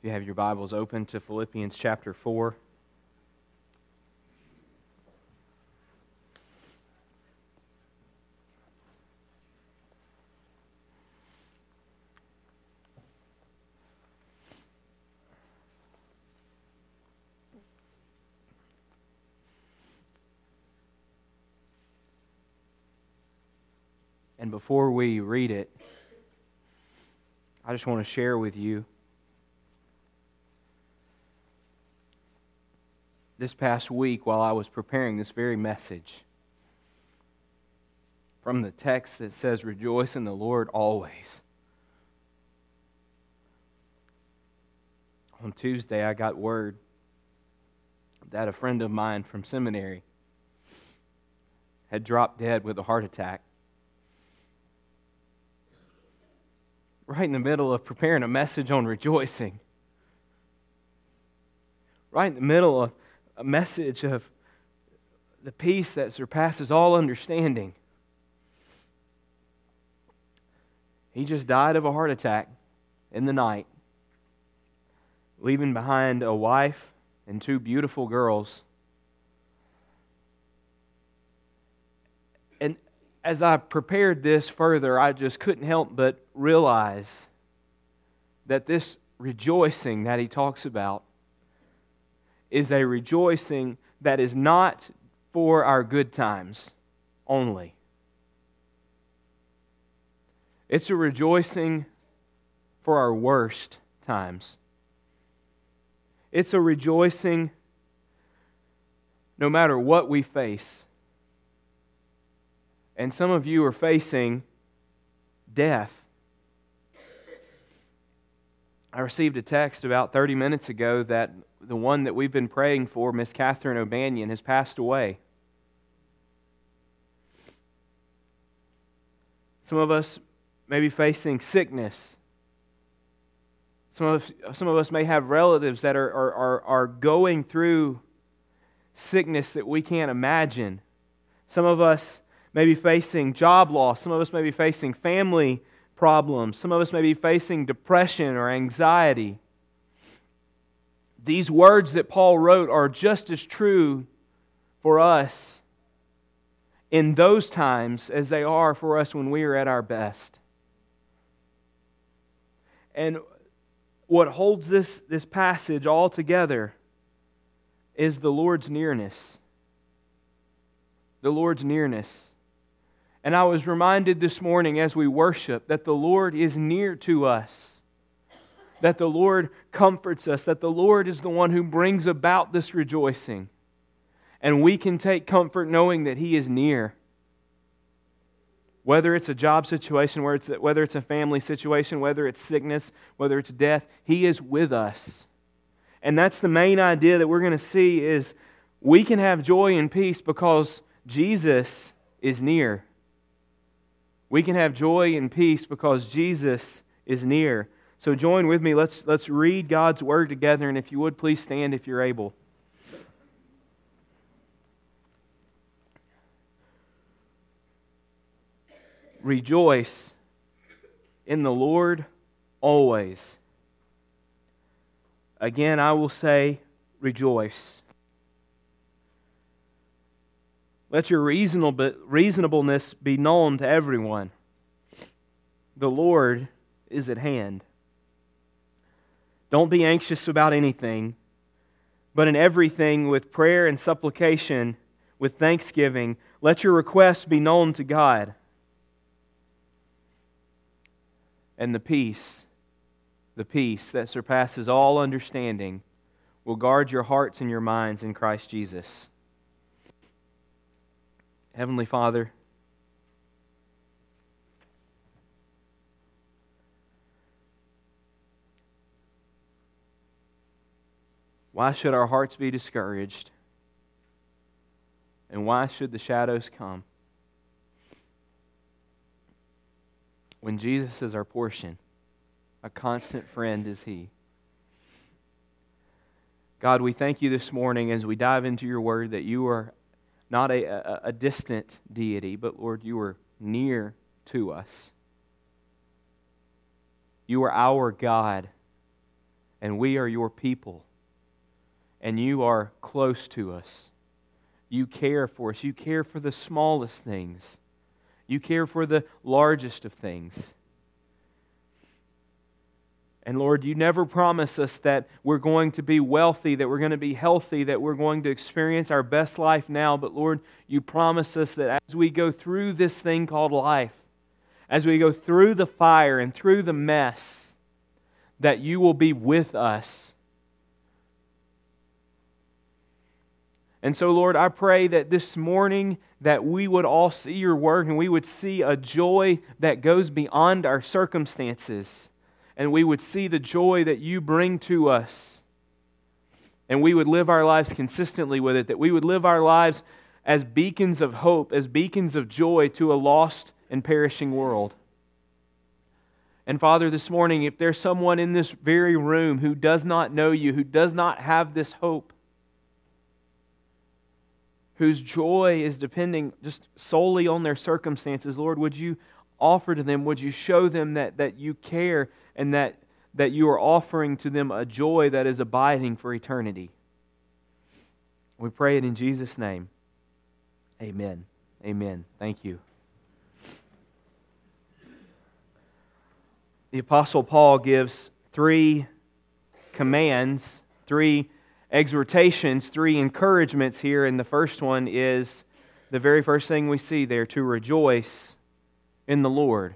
You have your Bibles open to Philippians chapter 4. And before we read it, I just want to share with you this past week while I was preparing this very message from the text that says, Rejoice in the Lord always. On Tuesday, I got word that a friend of mine from seminary had dropped dead with a heart attack. Right in the middle of preparing a message on rejoicing. Right in the middle of a message of the peace that surpasses all understanding. He just died of a heart attack in the night, leaving behind a wife and two beautiful girls. And as I prepared this further, I just couldn't help but realize that this rejoicing that he talks about is a rejoicing that is not for our good times only. It's a rejoicing for our worst times. It's a rejoicing no matter what we face. And some of you are facing death. I received a text about 30 minutes ago that the one that we've been praying for, Miss Catherine O'Banion, has passed away. Some of us may be facing sickness. Some of, some of us may have relatives that are, are, are, are going through sickness that we can't imagine. Some of us may be facing job loss. Some of us may be facing family problems. Some of us may be facing depression or anxiety. These words that Paul wrote are just as true for us in those times as they are for us when we are at our best. And what holds this, this passage all together is the Lord's nearness. The Lord's nearness. And I was reminded this morning as we worship that the Lord is near to us that the Lord comforts us, that the Lord is the one who brings about this rejoicing. And we can take comfort knowing that He is near. Whether it's a job situation, whether it's, a, whether it's a family situation, whether it's sickness, whether it's death, He is with us. And that's the main idea that we're going to see is we can have joy and peace because Jesus is near. We can have joy and peace because Jesus is near. So join with me. Let's, let's read God's word together. And if you would, please stand if you're able. Rejoice in the Lord always. Again, I will say, rejoice. Let your reasonableness be known to everyone. The Lord is at hand. Don't be anxious about anything, but in everything, with prayer and supplication, with thanksgiving, let your requests be known to God. And the peace, the peace that surpasses all understanding, will guard your hearts and your minds in Christ Jesus. Heavenly Father, Why should our hearts be discouraged? And why should the shadows come? When Jesus is our portion, a constant friend is He. God, we thank you this morning as we dive into your word that you are not a, a, a distant deity, but Lord, you are near to us. You are our God and we are your people, and you are close to us. You care for us. You care for the smallest things. You care for the largest of things. And Lord, you never promise us that we're going to be wealthy, that we're going to be healthy, that we're going to experience our best life now. But Lord, you promise us that as we go through this thing called life, as we go through the fire and through the mess, that you will be with us. And so, Lord, I pray that this morning that we would all see your word and we would see a joy that goes beyond our circumstances and we would see the joy that you bring to us. And we would live our lives consistently with it, that we would live our lives as beacons of hope, as beacons of joy to a lost and perishing world. And Father, this morning, if there's someone in this very room who does not know you, who does not have this hope, whose joy is depending just solely on their circumstances, Lord, would you offer to them, would you show them that, that you care and that, that you are offering to them a joy that is abiding for eternity. We pray it in Jesus' name. Amen. Amen. Thank you. The Apostle Paul gives three commands, three exhortations, three encouragements here. And the first one is the very first thing we see there to rejoice in the Lord.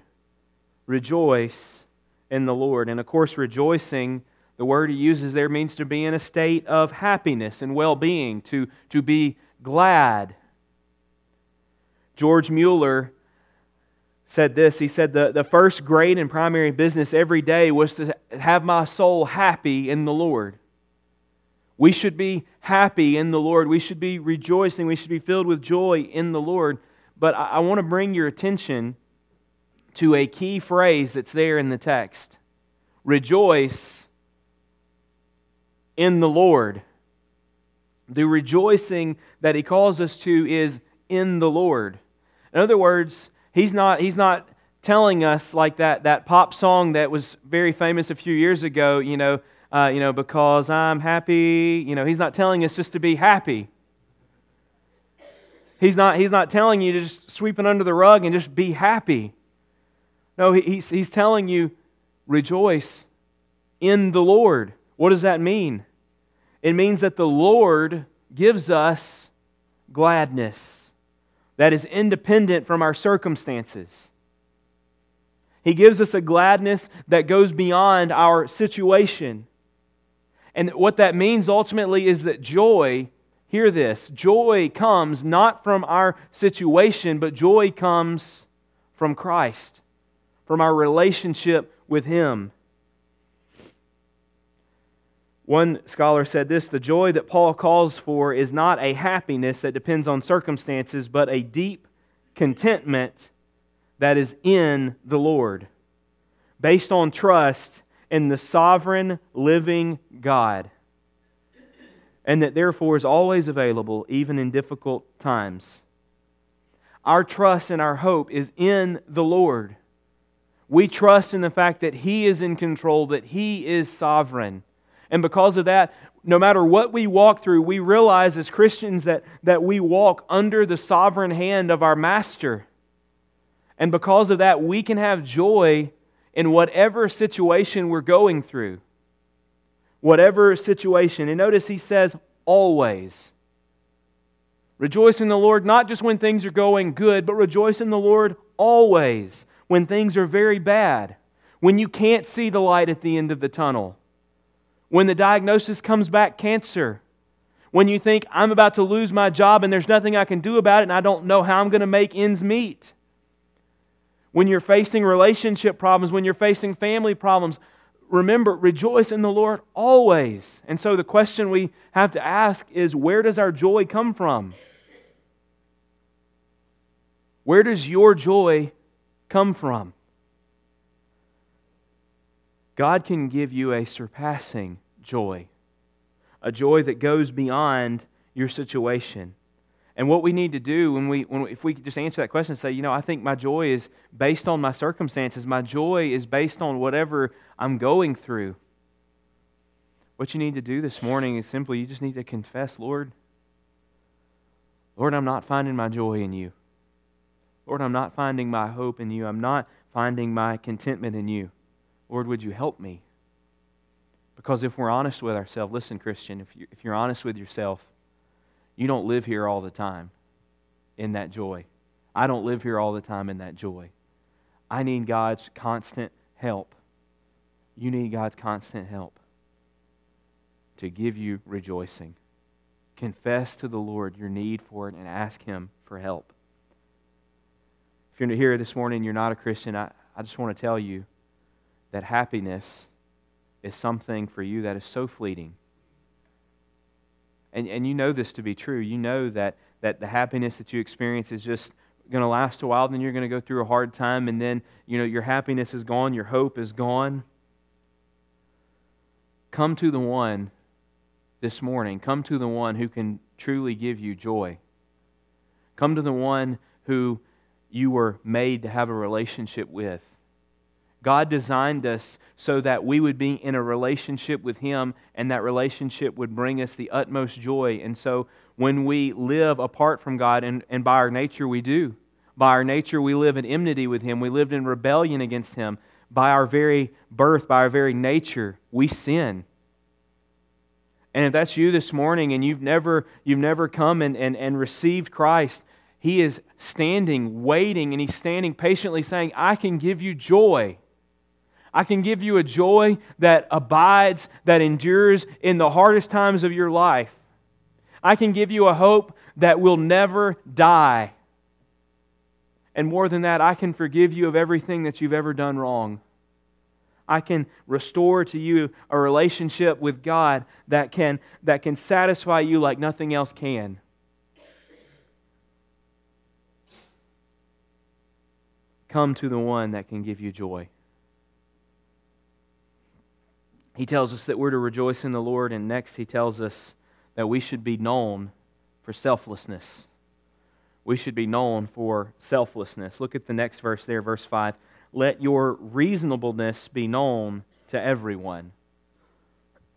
Rejoice in the Lord. And of course, rejoicing, the word he uses there means to be in a state of happiness and well being, to, to be glad. George Mueller said this He said, the, the first great and primary business every day was to have my soul happy in the Lord. We should be happy in the Lord. We should be rejoicing. We should be filled with joy in the Lord. But I, I want to bring your attention to a key phrase that's there in the text Rejoice in the Lord. The rejoicing that he calls us to is in the Lord. In other words, he's not, he's not telling us like that, that pop song that was very famous a few years ago, you know, uh, you know, because I'm happy. You know, he's not telling us just to be happy. He's not, he's not telling you to just sweep it under the rug and just be happy. No, he's, he's telling you, rejoice in the Lord. What does that mean? It means that the Lord gives us gladness that is independent from our circumstances. He gives us a gladness that goes beyond our situation. And what that means ultimately is that joy, hear this, joy comes not from our situation, but joy comes from Christ from our relationship with Him. One scholar said this the joy that Paul calls for is not a happiness that depends on circumstances, but a deep contentment that is in the Lord, based on trust in the sovereign, living God, and that therefore is always available even in difficult times. Our trust and our hope is in the Lord. We trust in the fact that He is in control, that He is sovereign. And because of that, no matter what we walk through, we realize as Christians that, that we walk under the sovereign hand of our Master. And because of that, we can have joy in whatever situation we're going through. Whatever situation. And notice he says, always. Rejoice in the Lord, not just when things are going good, but rejoice in the Lord always when things are very bad, when you can't see the light at the end of the tunnel, when the diagnosis comes back cancer, when you think, I'm about to lose my job and there's nothing I can do about it and I don't know how I'm going to make ends meet. When you're facing relationship problems, when you're facing family problems, remember, rejoice in the Lord always. And so the question we have to ask is where does our joy come from? Where does your joy come from? God can give you a surpassing joy, a joy that goes beyond your situation. And what we need to do when we, when if we just answer that question and say, you know, I think my joy is based on my circumstances, my joy is based on whatever I'm going through. What you need to do this morning is simply you just need to confess, Lord, Lord, I'm not finding my joy in you. Lord, I'm not finding my hope in you. I'm not finding my contentment in you. Lord, would you help me? Because if we're honest with ourselves, listen, Christian, if, you, if you're honest with yourself, you don't live here all the time in that joy. I don't live here all the time in that joy. I need God's constant help. You need God's constant help to give you rejoicing. Confess to the Lord your need for it and ask Him for help. If you're here this morning you're not a Christian, I, I just want to tell you that happiness is something for you that is so fleeting. And, and you know this to be true. You know that, that the happiness that you experience is just going to last a while, then you're going to go through a hard time, and then you know your happiness is gone, your hope is gone. Come to the one this morning. Come to the one who can truly give you joy. Come to the one who you were made to have a relationship with. God designed us so that we would be in a relationship with Him, and that relationship would bring us the utmost joy. And so, when we live apart from God, and, and by our nature we do, by our nature we live in enmity with Him, we lived in rebellion against Him. By our very birth, by our very nature, we sin. And if that's you this morning and you've never, you've never come and, and, and received Christ, He is standing, waiting, and He's standing patiently saying, I can give you joy. I can give you a joy that abides, that endures in the hardest times of your life. I can give you a hope that will never die. And more than that, I can forgive you of everything that you've ever done wrong. I can restore to you a relationship with God that can, that can satisfy you like nothing else can. Come to the one that can give you joy. He tells us that we're to rejoice in the Lord, and next he tells us that we should be known for selflessness. We should be known for selflessness. Look at the next verse there, verse 5 let your reasonableness be known to everyone.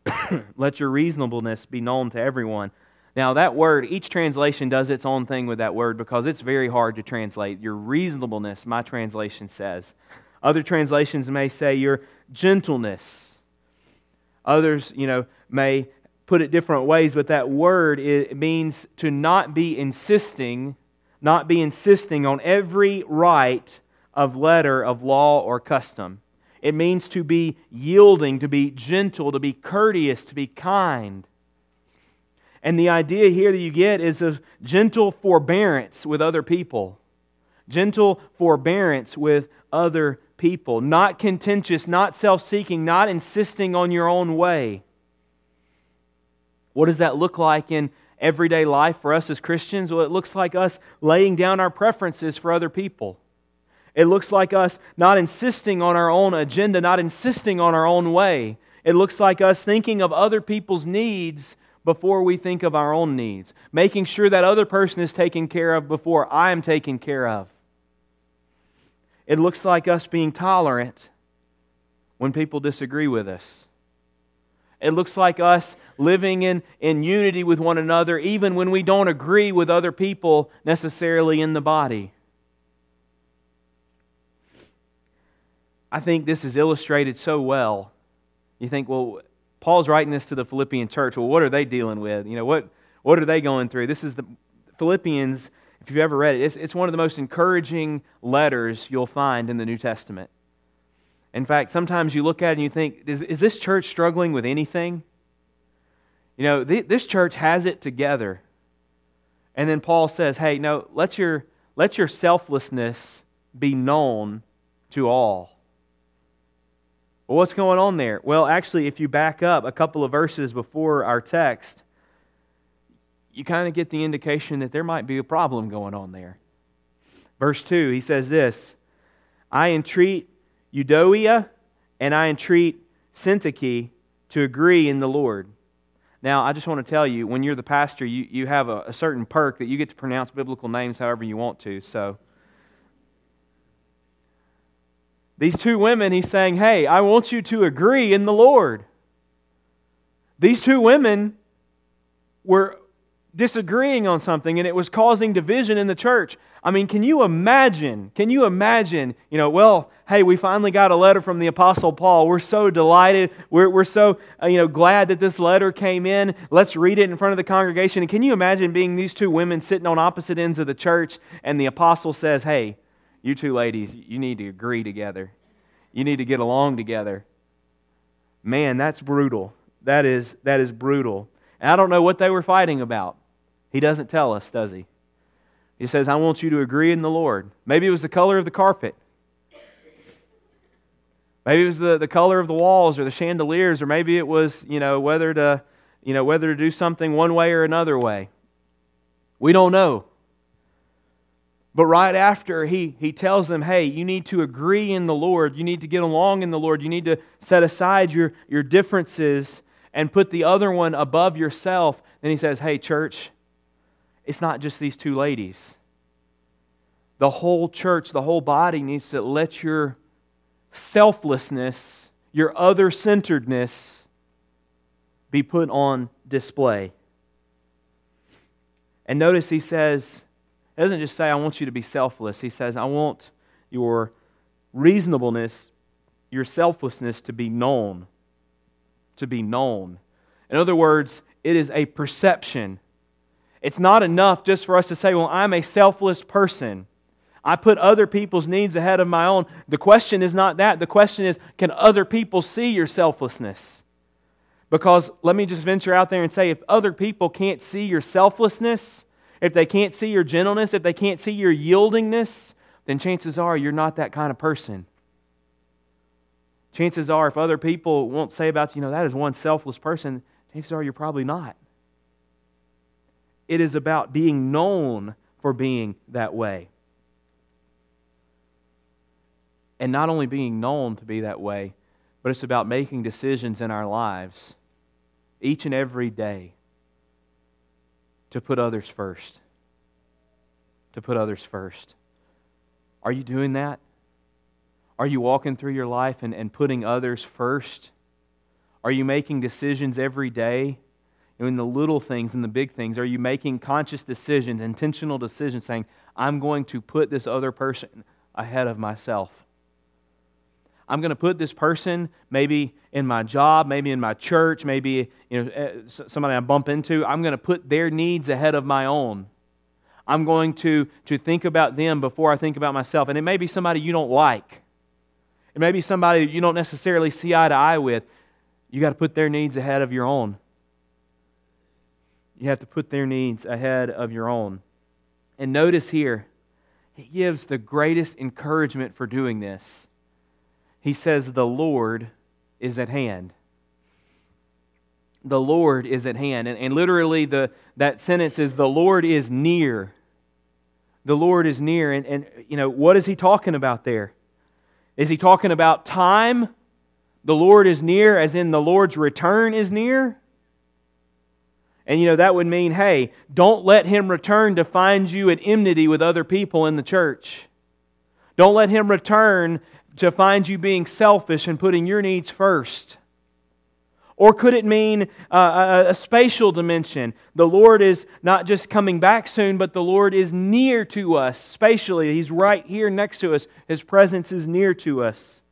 let your reasonableness be known to everyone. Now, that word, each translation does its own thing with that word because it's very hard to translate. Your reasonableness, my translation says. Other translations may say your gentleness. Others, you know, may put it different ways, but that word it means to not be insisting, not be insisting on every right of letter of law or custom. It means to be yielding, to be gentle, to be courteous, to be kind. And the idea here that you get is of gentle forbearance with other people. Gentle forbearance with other people. Not contentious, not self seeking, not insisting on your own way. What does that look like in everyday life for us as Christians? Well, it looks like us laying down our preferences for other people. It looks like us not insisting on our own agenda, not insisting on our own way. It looks like us thinking of other people's needs before we think of our own needs, making sure that other person is taken care of before I am taken care of. It looks like us being tolerant when people disagree with us. It looks like us living in, in unity with one another, even when we don't agree with other people necessarily in the body. I think this is illustrated so well. You think, well, Paul's writing this to the Philippian church. Well, what are they dealing with? You know, what, what are they going through? This is the Philippians, if you've ever read it, it's, it's one of the most encouraging letters you'll find in the New Testament. In fact, sometimes you look at it and you think, is, is this church struggling with anything? You know, th- this church has it together. And then Paul says, hey, no, let your, let your selflessness be known to all. Well, what's going on there? Well, actually, if you back up a couple of verses before our text, you kind of get the indication that there might be a problem going on there. Verse 2, he says this I entreat Euodia and I entreat Syntyche to agree in the Lord. Now, I just want to tell you, when you're the pastor, you, you have a, a certain perk that you get to pronounce biblical names however you want to. So These two women, he's saying, Hey, I want you to agree in the Lord. These two women were disagreeing on something and it was causing division in the church. I mean, can you imagine? Can you imagine? You know, well, hey, we finally got a letter from the Apostle Paul. We're so delighted. We're, we're so, uh, you know, glad that this letter came in. Let's read it in front of the congregation. And can you imagine being these two women sitting on opposite ends of the church and the apostle says, hey, you two ladies, you need to agree together. You need to get along together. Man, that's brutal. That is, that is brutal. And I don't know what they were fighting about. He doesn't tell us, does he? He says, I want you to agree in the Lord. Maybe it was the color of the carpet. Maybe it was the, the color of the walls or the chandeliers, or maybe it was, you know, whether to, you know, whether to do something one way or another way. We don't know. But right after he, he tells them, hey, you need to agree in the Lord. You need to get along in the Lord. You need to set aside your, your differences and put the other one above yourself. Then he says, hey, church, it's not just these two ladies. The whole church, the whole body needs to let your selflessness, your other centeredness, be put on display. And notice he says, he doesn't just say, I want you to be selfless. He says, I want your reasonableness, your selflessness to be known. To be known. In other words, it is a perception it's not enough just for us to say, well, I'm a selfless person. I put other people's needs ahead of my own. The question is not that. The question is, can other people see your selflessness? Because let me just venture out there and say if other people can't see your selflessness, if they can't see your gentleness, if they can't see your yieldingness, then chances are you're not that kind of person. Chances are, if other people won't say about you, you know, that is one selfless person, chances are you're probably not. It is about being known for being that way. And not only being known to be that way, but it's about making decisions in our lives each and every day to put others first. To put others first. Are you doing that? Are you walking through your life and, and putting others first? Are you making decisions every day in the little things and the big things? Are you making conscious decisions, intentional decisions, saying, I'm going to put this other person ahead of myself? I'm going to put this person maybe in my job, maybe in my church, maybe you know, eh, somebody I bump into. I'm going to put their needs ahead of my own. I'm going to, to think about them before I think about myself. And it may be somebody you don't like. It may be somebody you don't necessarily see eye to eye with. You got to put their needs ahead of your own. You have to put their needs ahead of your own. And notice here, he gives the greatest encouragement for doing this. He says, The Lord is at hand. The Lord is at hand. And, and literally, the, that sentence is, The Lord is near. The Lord is near. And, and, you know, what is he talking about there? Is he talking about time? The Lord is near, as in the Lord's return is near? And you know, that would mean, hey, don't let him return to find you at enmity with other people in the church. Don't let him return to find you being selfish and putting your needs first. Or could it mean uh, a, a, spatial dimension? The Lord is not just coming back soon, but the Lord is near to us spatially. He's right here next to us. His presence is near to us.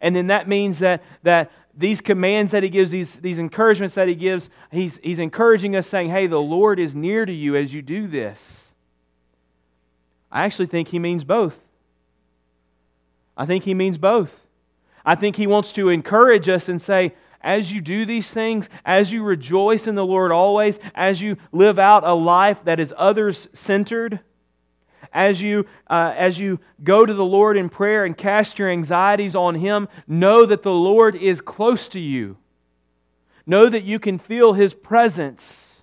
And then that means that, that these commands that he gives, these, these encouragements that he gives, he's, he's encouraging us, saying, Hey, the Lord is near to you as you do this. I actually think he means both. I think he means both. I think he wants to encourage us and say, as you do these things, as you rejoice in the Lord always, as you live out a life that is others centered, as you, uh, as you go to the Lord in prayer and cast your anxieties on Him, know that the Lord is close to you. Know that you can feel His presence.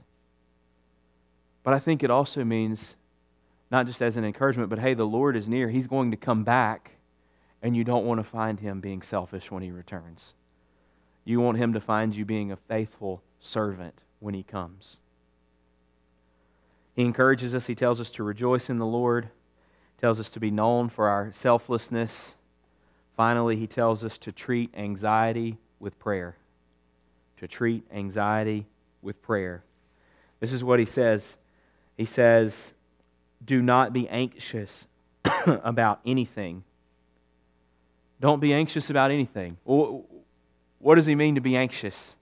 But I think it also means, not just as an encouragement, but hey, the Lord is near. He's going to come back, and you don't want to find Him being selfish when He returns. You want Him to find you being a faithful servant when He comes. He encourages us, he tells us to rejoice in the Lord, tells us to be known for our selflessness. Finally, he tells us to treat anxiety with prayer. to treat anxiety with prayer. This is what he says. He says, Do not be anxious about anything. Don't be anxious about anything. What does he mean to be anxious?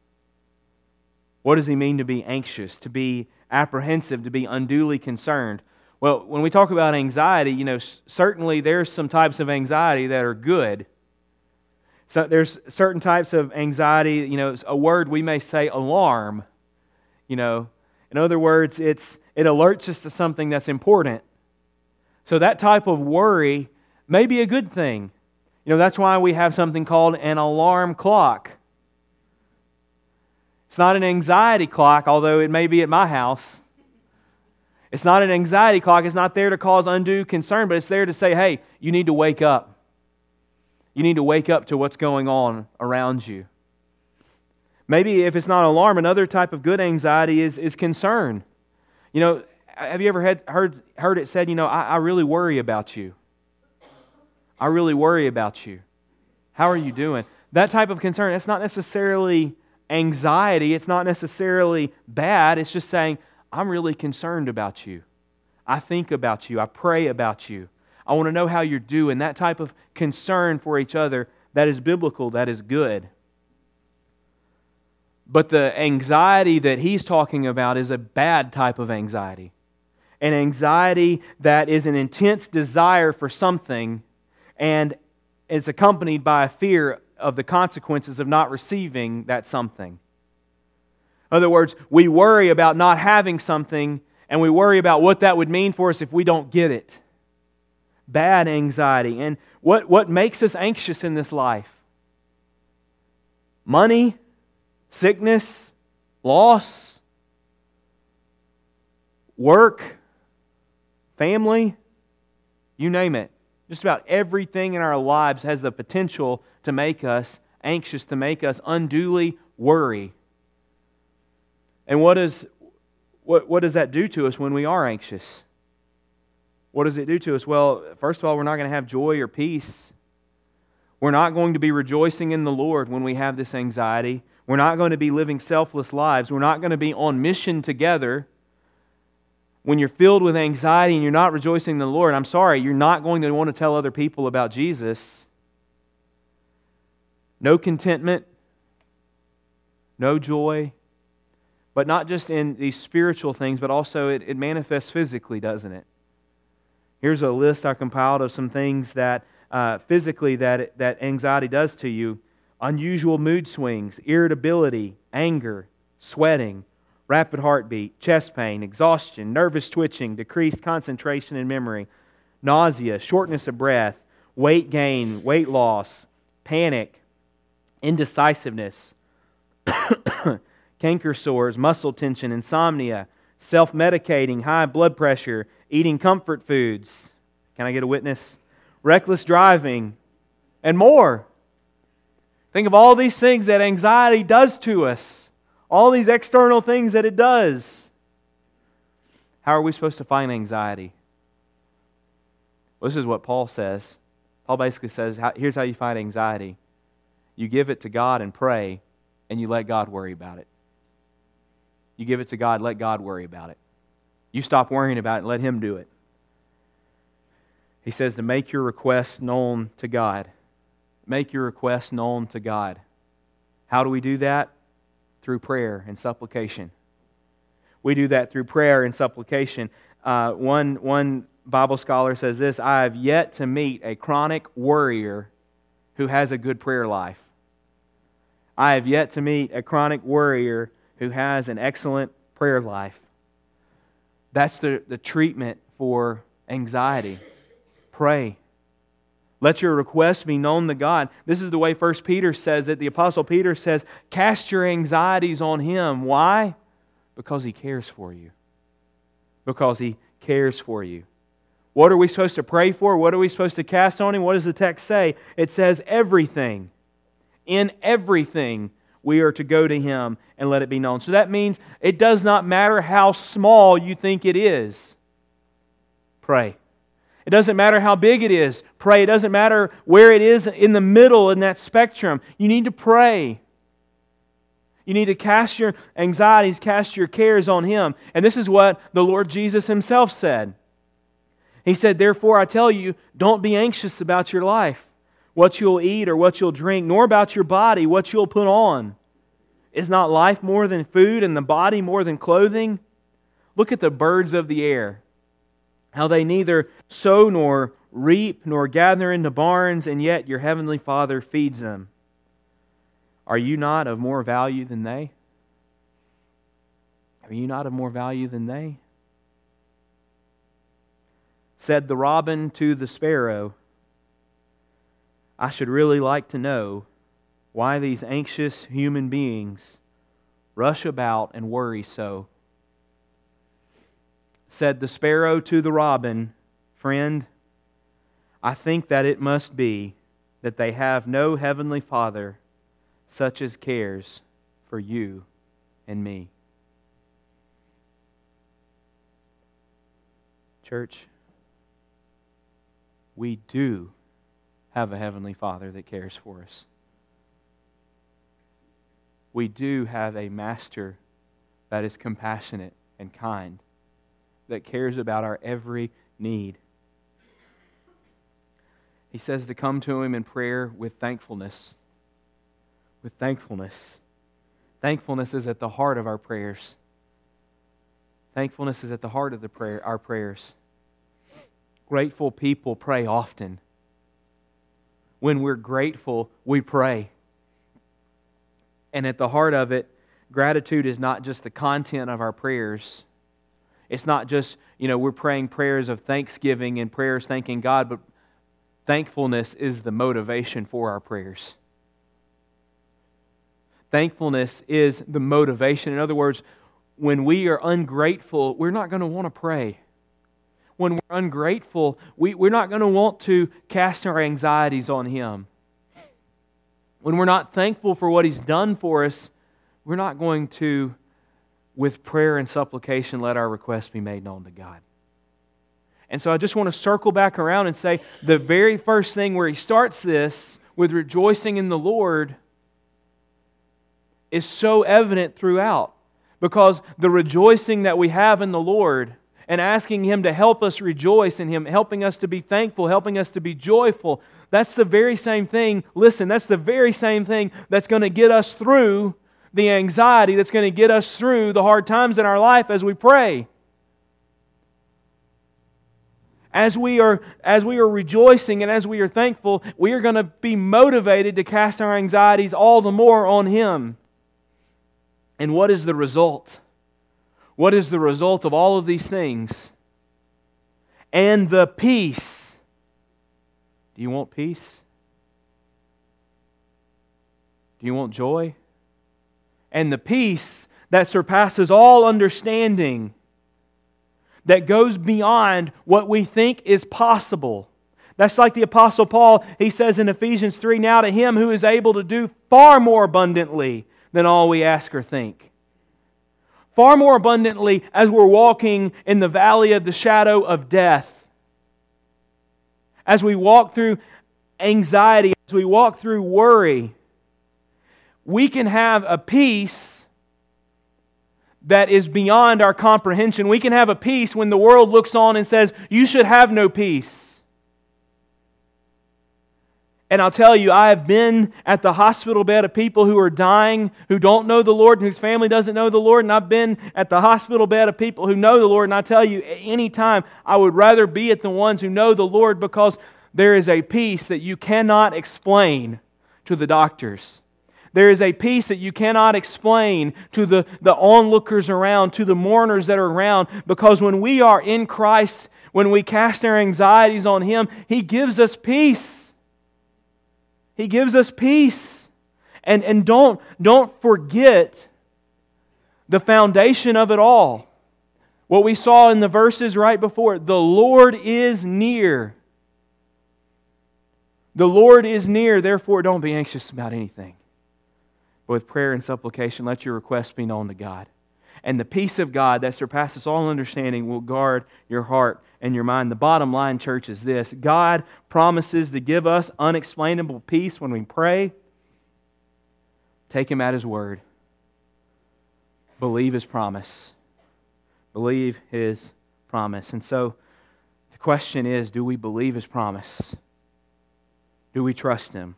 What does he mean to be anxious, to be apprehensive, to be unduly concerned? Well, when we talk about anxiety, you know, certainly there's some types of anxiety that are good. So there's certain types of anxiety, you know, a word we may say alarm. You know, in other words, it's it alerts us to something that's important. So that type of worry may be a good thing. You know, that's why we have something called an alarm clock. It's not an anxiety clock, although it may be at my house. It's not an anxiety clock. It's not there to cause undue concern, but it's there to say, hey, you need to wake up. You need to wake up to what's going on around you. Maybe if it's not alarm, another type of good anxiety is, is concern. You know, have you ever had, heard, heard it said, you know, I, I really worry about you? I really worry about you. How are you doing? That type of concern, that's not necessarily anxiety. It's not necessarily bad. It's just saying, I'm really concerned about you. I think about you. I pray about you. I want to know how you're doing. That type of concern for each other, that is biblical, that is good. But the anxiety that he's talking about is a bad type of anxiety. An anxiety that is an intense desire for something and is accompanied by a fear of the consequences of not receiving that something. In other words, we worry about not having something and we worry about what that would mean for us if we don't get it. Bad anxiety. And what, what makes us anxious in this life? Money, sickness, loss, work, family, you name it. Just about everything in our lives has the potential to make us anxious, to make us unduly worry. And what, is, what, what does that do to us when we are anxious? What does it do to us? Well, first of all, we're not going to have joy or peace. We're not going to be rejoicing in the Lord when we have this anxiety. We're not going to be living selfless lives. We're not going to be on mission together when you're filled with anxiety and you're not rejoicing in the Lord, I'm sorry, you're not going to want to tell other people about Jesus. No contentment, no joy, but not just in these spiritual things, but also it, it manifests physically, doesn't it? Here's a list I compiled of some things that uh, physically that, that anxiety does to you unusual mood swings, irritability, anger, sweating rapid heartbeat, chest pain, exhaustion, nervous twitching, decreased concentration and memory, nausea, shortness of breath, weight gain, weight loss, panic, indecisiveness, canker sores, muscle tension, insomnia, self medicating, high blood pressure, eating comfort foods. Can I get a witness? Reckless driving, and more. Think of all these things that anxiety does to us all these external things that it does. How are we supposed to find anxiety? Well, this is what Paul says. Paul basically says here's how you find anxiety you give it to God and pray, and you let God worry about it. You give it to God, let God worry about it. You stop worrying about it and let Him do it. He says to make your requests known to God. Make your requests known to God. How do we do that? through prayer and supplication. We do that through prayer and supplication. Uh, one, one Bible scholar says this I have yet to meet a chronic worrier who has a good prayer life. I have yet to meet a chronic worrier who has an excellent prayer life. That's the, the treatment for anxiety. Pray. Let your requests be known to God. This is the way 1 Peter says it. The Apostle Peter says, Cast your anxieties on Him. Why? Because He cares for you. Because He cares for you. What are we supposed to pray for? What are we supposed to cast on Him? What does the text say? It says, Everything. In everything, we are to go to Him and let it be known. So that means it does not matter how small you think it is. Pray. It doesn't matter how big it is. Pray. It doesn't matter where it is in the middle in that spectrum. You need to pray. You need to cast your anxieties, cast your cares on Him. And this is what the Lord Jesus Himself said. He said, Therefore, I tell you, don't be anxious about your life, what you'll eat or what you'll drink, nor about your body, what you'll put on. Is not life more than food and the body more than clothing? Look at the birds of the air, how they neither sow nor reap nor gather into barns, and yet your heavenly Father feeds them. Are you not of more value than they? Are you not of more value than they? Said the robin to the sparrow, I should really like to know why these anxious human beings rush about and worry so. Said the sparrow to the robin, Friend, I think that it must be that they have no heavenly Father such as cares for you and me. Church, we do have a Heavenly Father that cares for us. We do have a Master that is compassionate and kind, that cares about our every need. He says to come to Him in prayer with thankfulness with thankfulness. Thankfulness is at the heart of our prayers. Thankfulness is at the heart of the prayer, our prayers. Grateful people pray often. When we're grateful, we pray. And at the heart of it, gratitude is not just the content of our prayers. It's not just, you know, we're praying prayers of thanksgiving and prayers thanking God, but thankfulness is the motivation for our prayers. Thankfulness is the motivation. In other words, when we are ungrateful, we're not going to want to pray. When we're ungrateful, we, we're not going to want to cast our anxieties on Him. When we're not thankful for what He's done for us, we're not going to, with prayer and supplication, let our requests be made known to God. And so I just want to circle back around and say the very first thing where He starts this with rejoicing in the Lord is so evident throughout because the rejoicing that we have in the Lord and asking Him to help us rejoice in Him, helping us to be thankful, helping us to be joyful, that's the very same thing. Listen, that's the very same thing that's going to get us through the anxiety, that's going to get us through the hard times in our life as we pray. As we are, as we are rejoicing and as we are thankful, we are going to be motivated to cast our anxieties all the more on Him. And what is the result? What is the result of all of these things? And the peace. Do you want peace? Do you want joy? And the peace that surpasses all understanding, that goes beyond what we think is possible. That's like the Apostle Paul, he says in Ephesians 3 Now to him who is able to do far more abundantly than all we ask or think. Far more abundantly as we're walking in the valley of the shadow of death. As we walk through anxiety, as we walk through worry, we can have a peace that is beyond our comprehension. We can have a peace when the world looks on and says, You should have no peace. And I'll tell you, I have been at the hospital bed of people who are dying, who don't know the Lord, and whose family doesn't know the Lord. And I've been at the hospital bed of people who know the Lord. And I tell you, anytime I would rather be at the ones who know the Lord because there is a peace that you cannot explain to the doctors. There is a peace that you cannot explain to the, the onlookers around, to the mourners that are around, because when we are in Christ, when we cast our anxieties on Him, He gives us peace. He gives us peace. And, and don't, don't forget the foundation of it all. What we saw in the verses right before the Lord is near. The Lord is near, therefore don't be anxious about anything. But with prayer and supplication, let your requests be known to God. And the peace of God that surpasses all understanding will guard your heart and your mind. The bottom line, church, is this God promises to give us unexplainable peace when we pray. Take Him at His word. believe his promise. Believe his promise. And so the question is do we believe his promise? Do we trust him?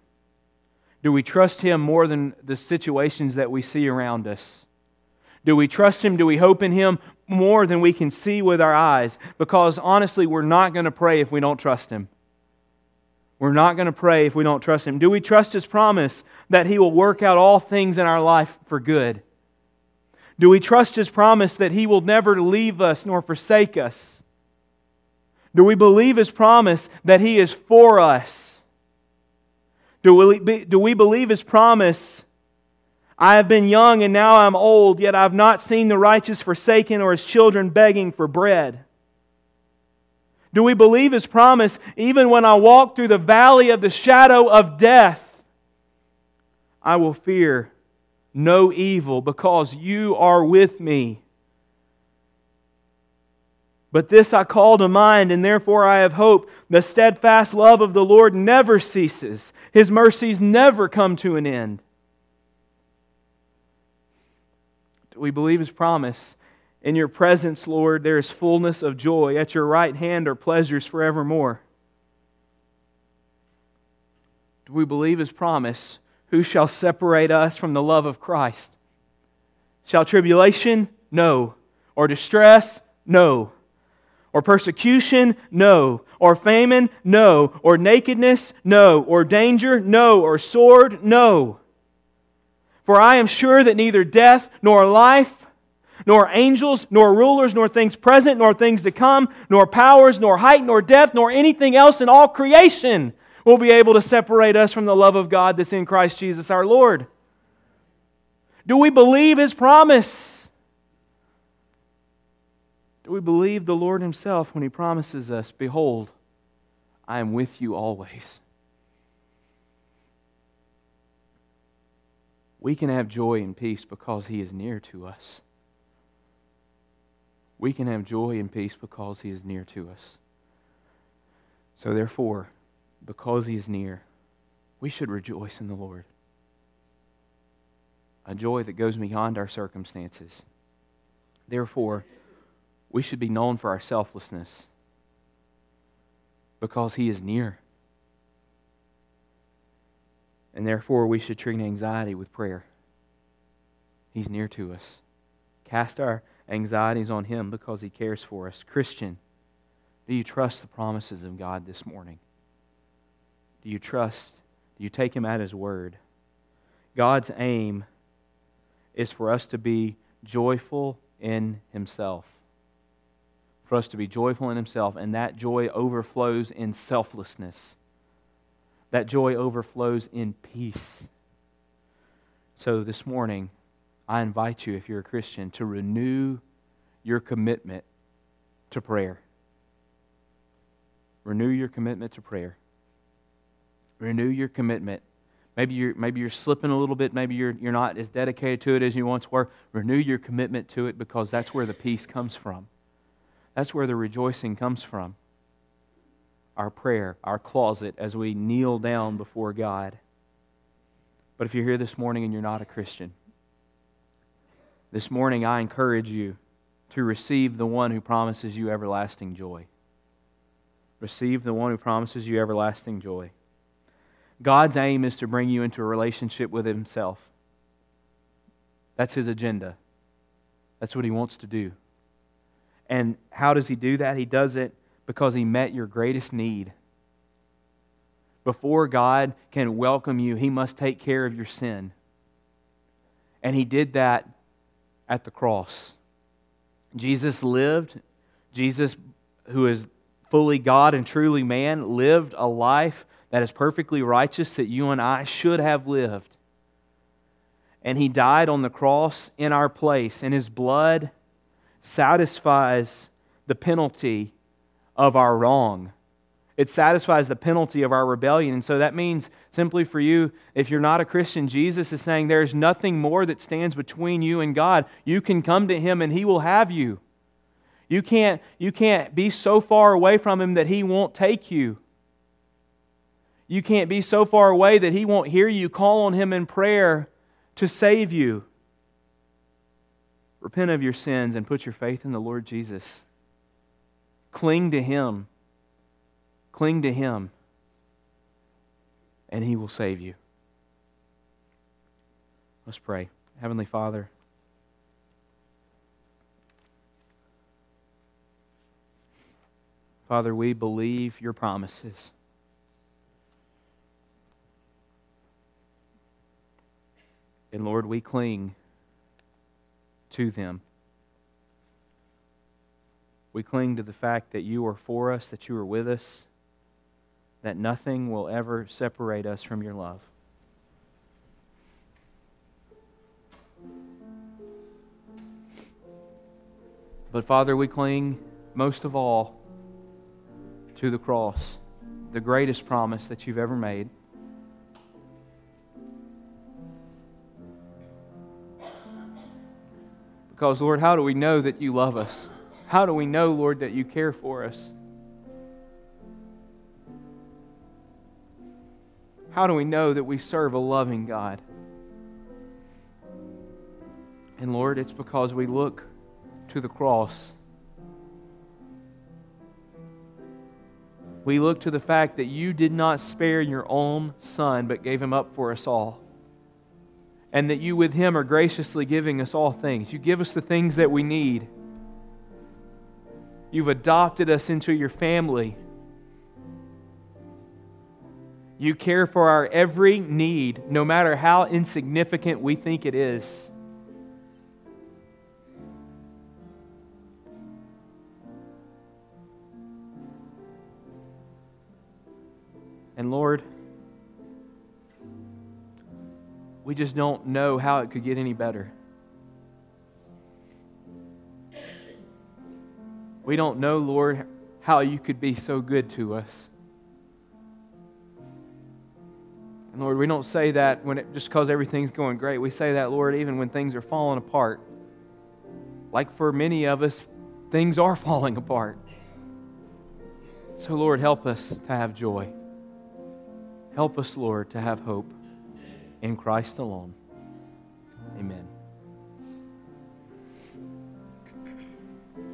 Do we trust him more than the situations that we see around us? Do we trust him? Do we hope in him more than we can see with our eyes? Because honestly, we're not going to pray if we don't trust him. We're not going to pray if we don't trust him. Do we trust his promise that he will work out all things in our life for good? Do we trust his promise that he will never leave us nor forsake us? Do we believe his promise that he is for us? Do we, do we believe his promise? I have been young and now I'm old, yet I've not seen the righteous forsaken or his children begging for bread. Do we believe his promise even when I walk through the valley of the shadow of death? I will fear no evil because you are with me. But this I call to mind, and therefore I have hope. The steadfast love of the Lord never ceases, His mercies never come to an end. Do we believe His promise? In your presence, Lord, there is fullness of joy. At your right hand are pleasures forevermore. Do we believe His promise? Who shall separate us from the love of Christ? Shall tribulation? No. Or distress? No. Or persecution? No. Or famine? No. Or nakedness? No. Or danger? No. Or sword? No. For I am sure that neither death nor life, nor angels, nor rulers, nor things present, nor things to come, nor powers, nor height, nor depth, nor anything else in all creation will be able to separate us from the love of God that's in Christ Jesus our Lord? Do we believe His promise? Do we believe the Lord Himself when He promises us, Behold, I am with you always? We can have joy and peace because He is near to us. We can have joy and peace because He is near to us. So, therefore, because he is near, we should rejoice in the Lord. A joy that goes beyond our circumstances. Therefore, we should be known for our selflessness because he is near. And therefore, we should treat anxiety with prayer. He's near to us. Cast our anxieties on him because he cares for us. Christian, do you trust the promises of God this morning? Do you trust? Do you take Him at His word? God's aim is for us to be joyful in Himself. For us to be joyful in Himself, and that joy overflows in selflessness. That joy overflows in peace. So this morning, I invite you, if you're a Christian, to renew your commitment to prayer. Renew your commitment to prayer. Renew your commitment. Maybe you're, maybe you're slipping a little bit. Maybe you're, you're not as dedicated to it as you once were. Renew your commitment to it because that's where the peace comes from. That's where the rejoicing comes from. Our prayer, our closet, as we kneel down before God. But if you're here this morning and you're not a Christian, this morning I encourage you to receive the one who promises you everlasting joy. Receive the one who promises you everlasting joy. God's aim is to bring you into a relationship with Himself. That's His agenda. That's what He wants to do. And how does He do that? He does it because He met your greatest need. Before God can welcome you, He must take care of your sin. And He did that at the cross. Jesus lived, Jesus, who is fully God and truly man, lived a life that is perfectly righteous that you and I should have lived. And he died on the cross in our place, and his blood satisfies the penalty of our wrong. It satisfies the penalty of our rebellion. And so that means simply for you, if you're not a Christian, Jesus is saying there's nothing more that stands between you and God. You can come to Him and He will have you. You can't, you can't be so far away from Him that He won't take you. You can't be so far away that He won't hear you call on Him in prayer to save you. Repent of your sins and put your faith in the Lord Jesus. Cling to Him. Cling to Him, and He will save you. Let's pray. Heavenly Father, Father, we believe your promises. And Lord, we cling to them. We cling to the fact that you are for us, that you are with us, that nothing will ever separate us from your love. But Father, we cling most of all to the cross, the greatest promise that you've ever made. Because, Lord, how do we know that you love us? How do we know, Lord, that you care for us? How do we know that we serve a loving God? And Lord, it's because we look to the cross. We look to the fact that you did not spare your own son, but gave him up for us all and that you with him are graciously giving us all things. You give us the things that we need. You've adopted us into your family. You care for our every need, no matter how insignificant we think it is. And Lord, we just don't know how it could get any better. We don't know, Lord, how you could be so good to us. And Lord, we don't say that when it, just because everything's going great. We say that, Lord, even when things are falling apart. Like for many of us, things are falling apart. So, Lord, help us to have joy. Help us, Lord, to have hope in Christ alone. Amen.